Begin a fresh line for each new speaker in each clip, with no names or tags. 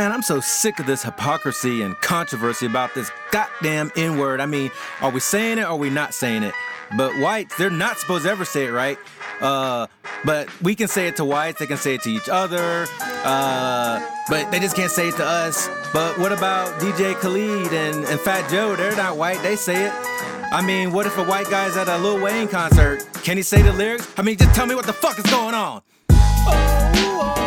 Man, I'm so sick of this hypocrisy and controversy about this goddamn N word. I mean, are we saying it or are we not saying it? But whites, they're not supposed to ever say it, right? Uh, but we can say it to whites, they can say it to each other, uh, but they just can't say it to us. But what about DJ Khaled and, and Fat Joe? They're not white, they say it. I mean, what if a white guy's at a Lil Wayne concert? Can he say the lyrics? I mean, just tell me what the fuck is going on. My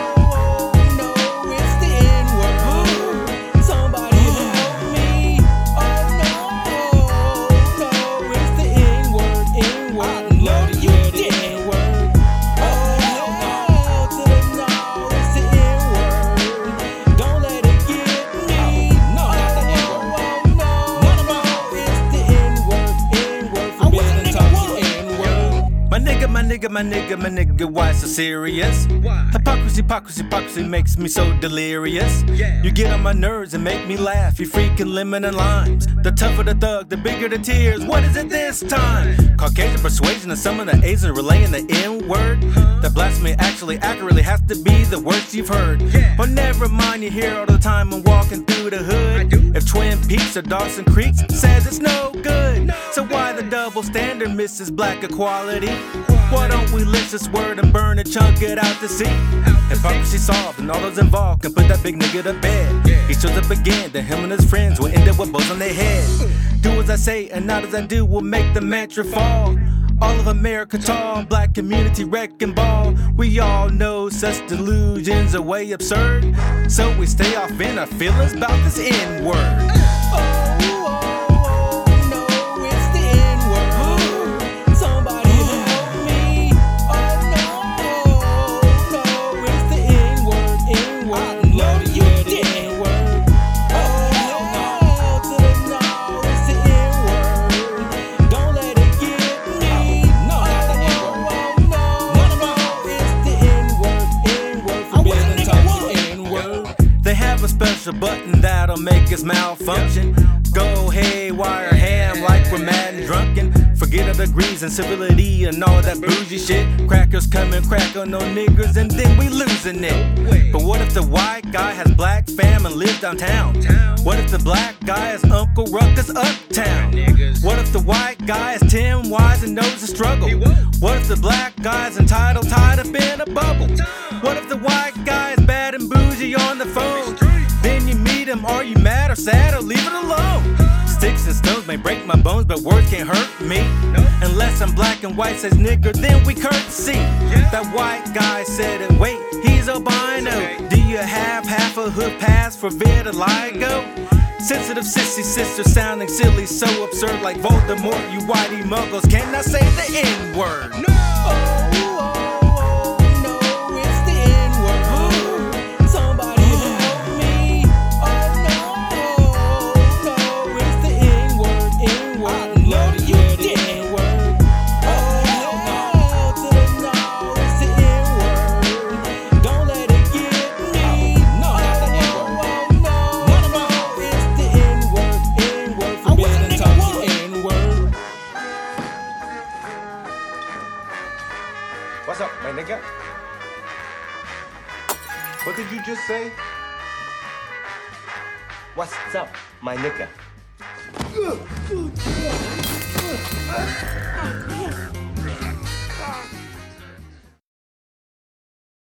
nigga, my nigga, my nigga, why so serious?
Why?
Hypocrisy, hypocrisy, hypocrisy makes me so delirious.
Yeah.
You get on my nerves and make me laugh. You freaking lemon and limes. The tougher the thug, the bigger the tears. What is it this time? Caucasian persuasion and some of the Asians relaying the N word. The blasphemy actually accurately has to be the worst you've heard.
Yeah.
But never mind, you hear all the time I'm walking through the hood. If Twin Peaks or Dawson Creek says it's no good. So why double standard, Mrs. Black Equality? Why don't we list this word and burn and chunk it out to sea? Hypocrisy solved and all those involved can put that big nigga to bed. He shows up again, then him and his friends will end up with bows on their head. Do as I say and not as I do will make the mantra fall. All of America tall, black community wrecking ball. We all know such delusions are way absurd. So we stay off in our feelings about this N word. Have a button that'll make us malfunction. Go haywire ham like we're mad and drunken. Forget our degrees and civility and all that bougie shit. Crackers coming, crack on no niggers and then we losing it. But what if the white guy has black fam and lives downtown? What if the black guy is Uncle Ruckus uptown? What if the white guy is Tim Wise and knows the struggle? What if the black guy's entitled, tied up in a bubble? What if the white guy is bad and bougie on the phone? You him, are you mad or sad or leave it alone? Sticks and stones may break my bones, but words can't hurt me. Unless I'm black and white says nigger, then we courtesy. That white guy said it, wait, he's albino. Do you have half a hood pass for vitiligo? Sensitive sissy sister sounding silly, so absurd like Voldemort. You whitey muggles cannot say the N word.
What's nigga? What did you just say? What's up, my nigga?